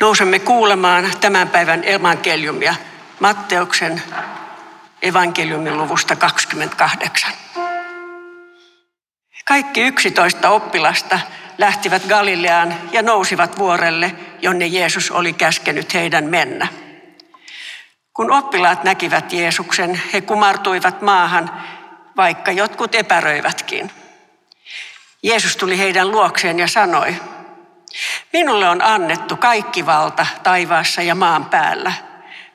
Nousemme kuulemaan tämän päivän evankeliumia Matteuksen evankeliumin luvusta 28. Kaikki yksitoista oppilasta lähtivät Galileaan ja nousivat vuorelle, jonne Jeesus oli käskenyt heidän mennä. Kun oppilaat näkivät Jeesuksen, he kumartuivat maahan, vaikka jotkut epäröivätkin. Jeesus tuli heidän luokseen ja sanoi, Minulle on annettu kaikki valta taivaassa ja maan päällä.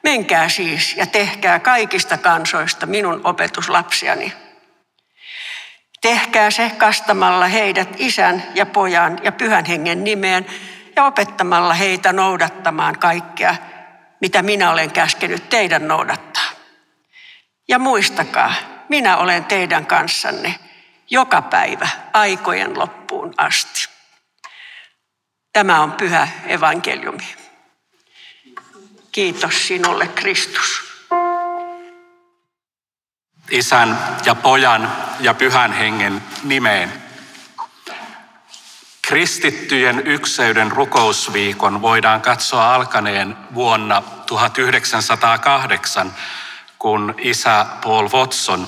Menkää siis ja tehkää kaikista kansoista minun opetuslapsiani. Tehkää se kastamalla heidät isän ja pojan ja pyhän hengen nimeen ja opettamalla heitä noudattamaan kaikkea, mitä minä olen käskenyt teidän noudattaa. Ja muistakaa, minä olen teidän kanssanne joka päivä aikojen loppuun asti. Tämä on pyhä evankeliumi. Kiitos sinulle, Kristus. Isän ja pojan ja pyhän hengen nimeen. Kristittyjen ykseyden rukousviikon voidaan katsoa alkaneen vuonna 1908, kun isä Paul Watson,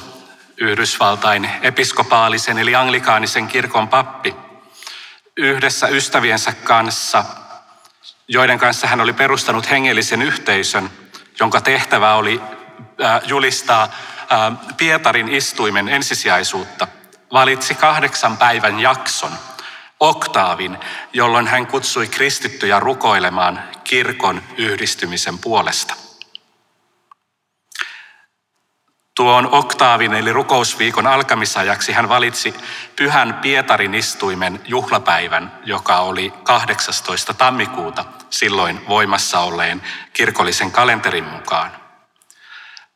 Yhdysvaltain episkopaalisen eli anglikaanisen kirkon pappi, yhdessä ystäviensä kanssa, joiden kanssa hän oli perustanut hengellisen yhteisön, jonka tehtävä oli äh, julistaa äh, Pietarin istuimen ensisijaisuutta, valitsi kahdeksan päivän jakson, oktaavin, jolloin hän kutsui kristittyjä rukoilemaan kirkon yhdistymisen puolesta. Tuon oktaavin eli rukousviikon alkamisajaksi hän valitsi Pyhän Pietarin istuimen juhlapäivän, joka oli 18. tammikuuta silloin voimassa olleen kirkollisen kalenterin mukaan.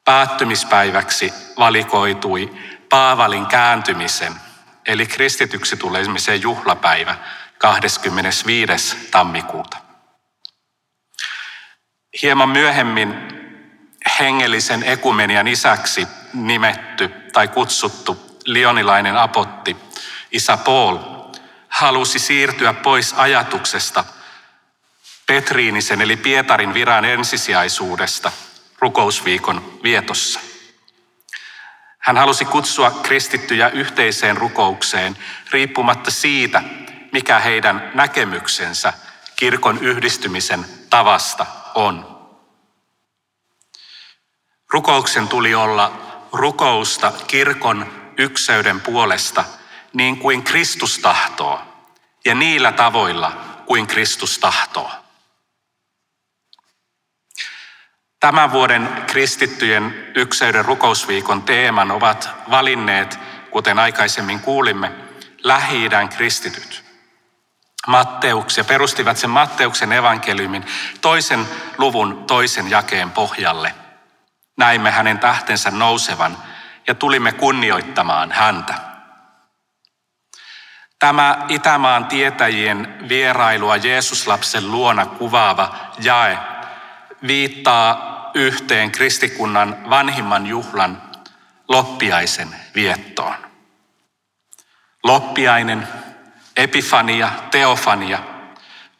Päättymispäiväksi valikoitui Paavalin kääntymisen eli kristityksi tulemisen juhlapäivä 25. tammikuuta. Hieman myöhemmin hengellisen ekumenian isäksi nimetty tai kutsuttu lionilainen apotti, isä Paul, halusi siirtyä pois ajatuksesta Petriinisen eli Pietarin viran ensisijaisuudesta rukousviikon vietossa. Hän halusi kutsua kristittyjä yhteiseen rukoukseen riippumatta siitä, mikä heidän näkemyksensä kirkon yhdistymisen tavasta on. Rukouksen tuli olla rukousta kirkon ykseyden puolesta niin kuin Kristus tahtoo ja niillä tavoilla kuin Kristus tahtoo. Tämän vuoden kristittyjen ykseyden rukousviikon teeman ovat valinneet, kuten aikaisemmin kuulimme, lähi kristityt. Matteuks ja perustivat sen Matteuksen evankeliumin toisen luvun toisen jakeen pohjalle – Näimme hänen tähtensä nousevan ja tulimme kunnioittamaan häntä. Tämä Itämaan tietäjien vierailua Jeesuslapsen luona kuvaava jae viittaa yhteen kristikunnan vanhimman juhlan loppiaisen viettoon. Loppiainen, epifania, teofania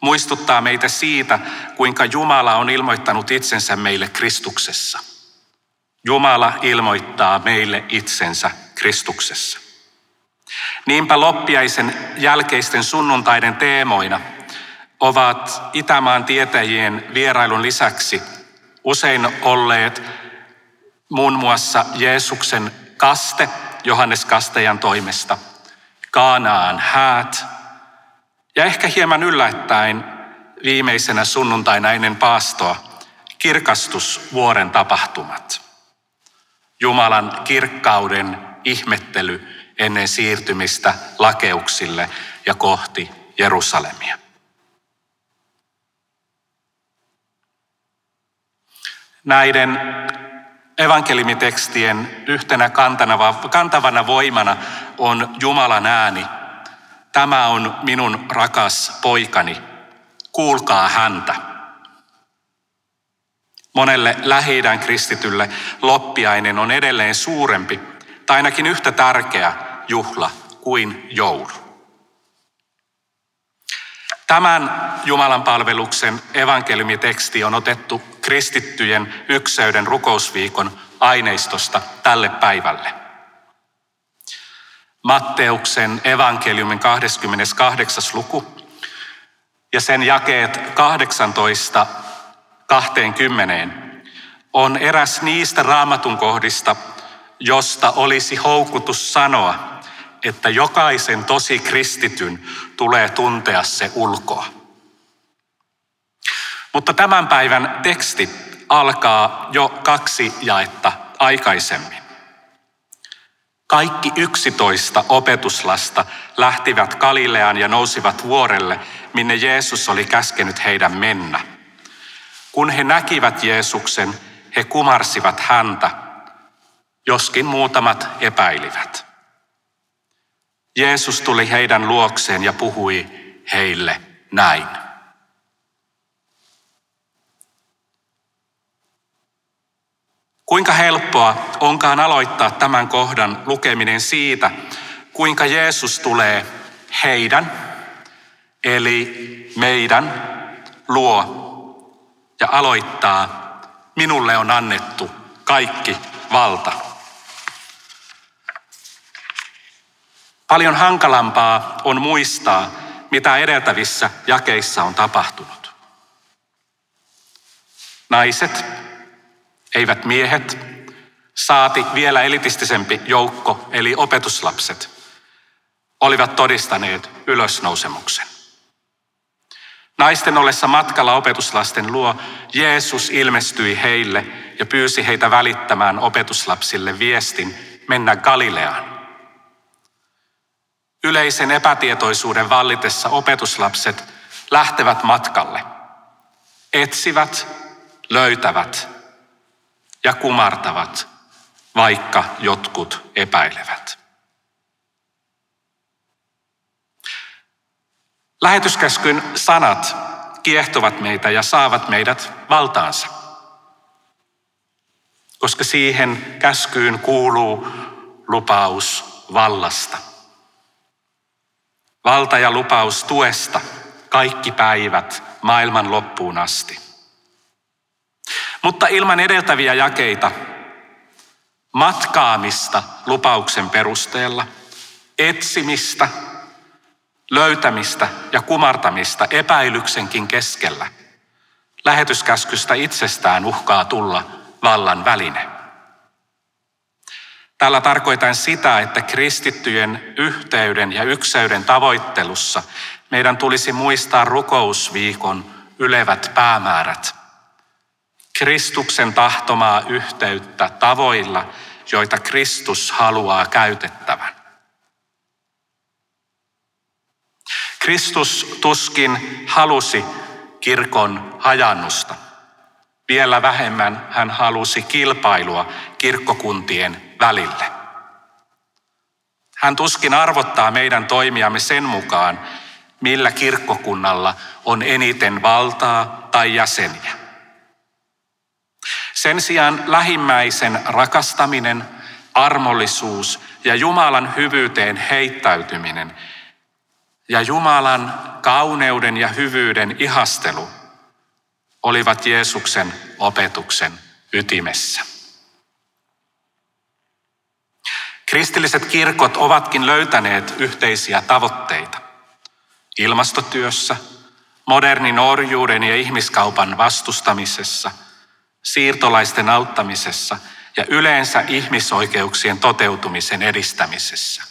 muistuttaa meitä siitä, kuinka Jumala on ilmoittanut itsensä meille Kristuksessa – Jumala ilmoittaa meille itsensä Kristuksessa. Niinpä loppiaisen jälkeisten sunnuntaiden teemoina ovat Itämaan tietäjien vierailun lisäksi usein olleet muun muassa Jeesuksen kaste Johannes Kastajan toimesta, Kaanaan häät ja ehkä hieman yllättäen viimeisenä sunnuntaina ennen paastoa kirkastusvuoren tapahtumat. Jumalan kirkkauden ihmettely ennen siirtymistä lakeuksille ja kohti Jerusalemia. Näiden evankeliumitekstien yhtenä kantavana voimana on Jumalan ääni. Tämä on minun rakas poikani, kuulkaa häntä. Monelle lähi kristitylle loppiainen on edelleen suurempi tai ainakin yhtä tärkeä juhla kuin joulu. Tämän Jumalan palveluksen evankeliumiteksti on otettu kristittyjen ykseyden rukousviikon aineistosta tälle päivälle. Matteuksen evankeliumin 28. luku ja sen jakeet 18 20 on eräs niistä raamatun kohdista, josta olisi houkutus sanoa, että jokaisen tosi kristityn tulee tuntea se ulkoa. Mutta tämän päivän teksti alkaa jo kaksi jaetta aikaisemmin. Kaikki yksitoista opetuslasta lähtivät Galileaan ja nousivat vuorelle, minne Jeesus oli käskenyt heidän mennä. Kun he näkivät Jeesuksen, he kumarsivat häntä, joskin muutamat epäilivät. Jeesus tuli heidän luokseen ja puhui heille näin. Kuinka helppoa onkaan aloittaa tämän kohdan lukeminen siitä, kuinka Jeesus tulee heidän, eli meidän luo ja aloittaa, minulle on annettu kaikki valta. Paljon hankalampaa on muistaa, mitä edeltävissä jakeissa on tapahtunut. Naiset, eivät miehet, saati vielä elitistisempi joukko, eli opetuslapset, olivat todistaneet ylösnousemuksen. Naisten ollessa matkalla opetuslasten luo, Jeesus ilmestyi heille ja pyysi heitä välittämään opetuslapsille viestin mennä Galileaan. Yleisen epätietoisuuden vallitessa opetuslapset lähtevät matkalle, etsivät, löytävät ja kumartavat, vaikka jotkut epäilevät. Lähetyskäskyn sanat kiehtovat meitä ja saavat meidät valtaansa, koska siihen käskyyn kuuluu lupaus vallasta. Valta ja lupaus tuesta kaikki päivät maailman loppuun asti. Mutta ilman edeltäviä jakeita, matkaamista lupauksen perusteella, etsimistä, löytämistä ja kumartamista epäilyksenkin keskellä, lähetyskäskystä itsestään uhkaa tulla vallan väline. Tällä tarkoitan sitä, että kristittyjen yhteyden ja ykseyden tavoittelussa meidän tulisi muistaa rukousviikon ylevät päämäärät. Kristuksen tahtomaa yhteyttä tavoilla, joita Kristus haluaa käytettävän. Kristus tuskin halusi kirkon hajannusta. Vielä vähemmän hän halusi kilpailua kirkkokuntien välille. Hän tuskin arvottaa meidän toimiamme sen mukaan, millä kirkkokunnalla on eniten valtaa tai jäseniä. Sen sijaan lähimmäisen rakastaminen, armollisuus ja Jumalan hyvyyteen heittäytyminen ja Jumalan kauneuden ja hyvyyden ihastelu olivat Jeesuksen opetuksen ytimessä. Kristilliset kirkot ovatkin löytäneet yhteisiä tavoitteita ilmastotyössä, modernin orjuuden ja ihmiskaupan vastustamisessa, siirtolaisten auttamisessa ja yleensä ihmisoikeuksien toteutumisen edistämisessä,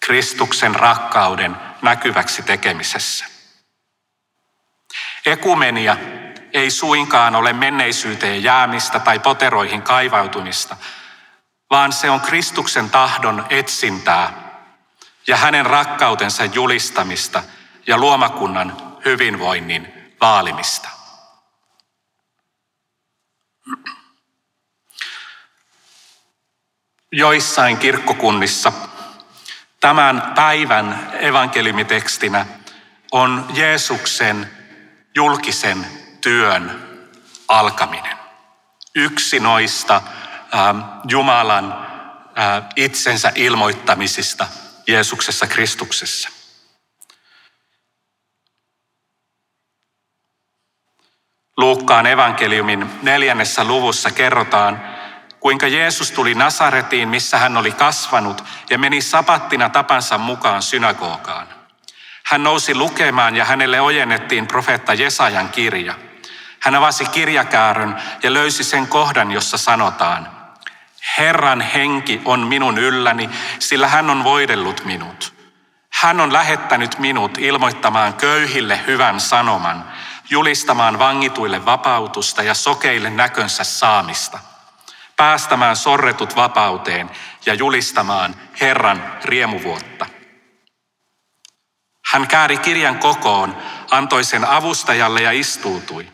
Kristuksen rakkauden näkyväksi tekemisessä. Ekumenia ei suinkaan ole menneisyyteen jäämistä tai poteroihin kaivautumista, vaan se on Kristuksen tahdon etsintää ja hänen rakkautensa julistamista ja luomakunnan hyvinvoinnin vaalimista. Joissain kirkkokunnissa tämän päivän evankeliumitekstinä on Jeesuksen julkisen työn alkaminen. Yksi noista Ähm, Jumalan äh, itsensä ilmoittamisista Jeesuksessa Kristuksessa. Luukkaan evankeliumin neljännessä luvussa kerrotaan, kuinka Jeesus tuli Nasaretiin, missä hän oli kasvanut, ja meni sapattina tapansa mukaan synagogaan. Hän nousi lukemaan ja hänelle ojennettiin profeetta Jesajan kirja. Hän avasi kirjakäärön ja löysi sen kohdan, jossa sanotaan, Herran henki on minun ylläni, sillä hän on voidellut minut. Hän on lähettänyt minut ilmoittamaan köyhille hyvän sanoman, julistamaan vangituille vapautusta ja sokeille näkönsä saamista, päästämään sorretut vapauteen ja julistamaan Herran riemuvuotta. Hän kääri kirjan kokoon, antoi sen avustajalle ja istuutui.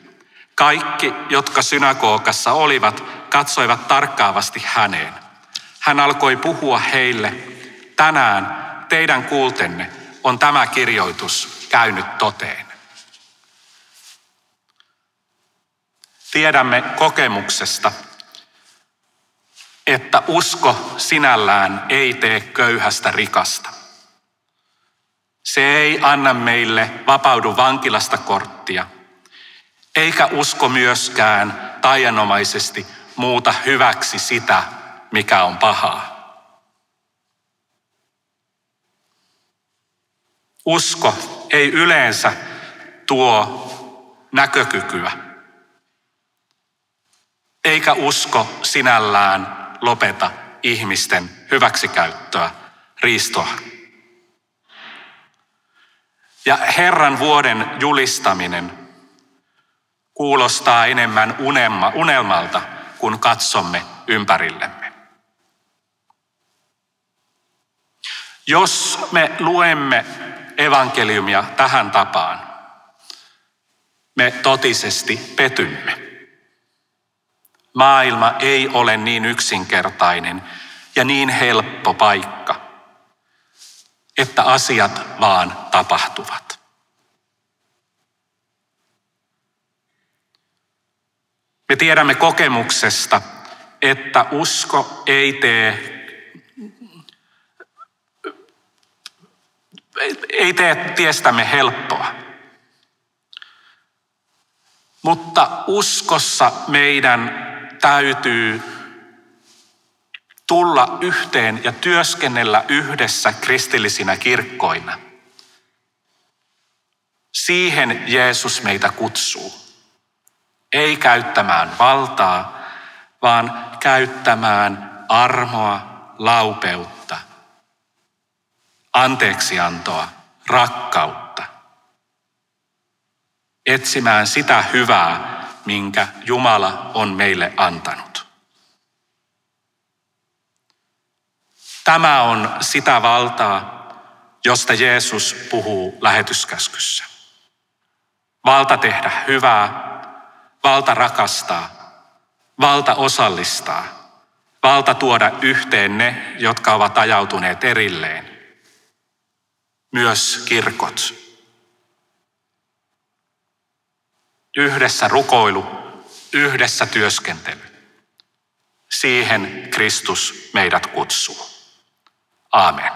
Kaikki, jotka synagogassa olivat, katsoivat tarkkaavasti häneen. Hän alkoi puhua heille, tänään teidän kuultenne on tämä kirjoitus käynyt toteen. Tiedämme kokemuksesta, että usko sinällään ei tee köyhästä rikasta. Se ei anna meille vapaudu vankilasta korttia, eikä usko myöskään taianomaisesti muuta hyväksi sitä, mikä on pahaa. Usko ei yleensä tuo näkökykyä, eikä usko sinällään lopeta ihmisten hyväksikäyttöä, riistoa. Ja Herran vuoden julistaminen kuulostaa enemmän unelma, unelmalta, kun katsomme ympärillemme. Jos me luemme evankeliumia tähän tapaan, me totisesti petymme. Maailma ei ole niin yksinkertainen ja niin helppo paikka, että asiat vaan tapahtuvat. Me tiedämme kokemuksesta, että usko ei tee ei tee tiestämme helppoa. Mutta uskossa meidän täytyy tulla yhteen ja työskennellä yhdessä kristillisinä kirkkoina. Siihen Jeesus meitä kutsuu. Ei käyttämään valtaa, vaan käyttämään armoa, laupeutta, anteeksiantoa, rakkautta. Etsimään sitä hyvää, minkä Jumala on meille antanut. Tämä on sitä valtaa, josta Jeesus puhuu lähetyskäskyssä. Valta tehdä hyvää, valta rakastaa, valta osallistaa, valta tuoda yhteen ne, jotka ovat ajautuneet erilleen. Myös kirkot Yhdessä rukoilu, yhdessä työskentely. Siihen Kristus meidät kutsuu. Aamen.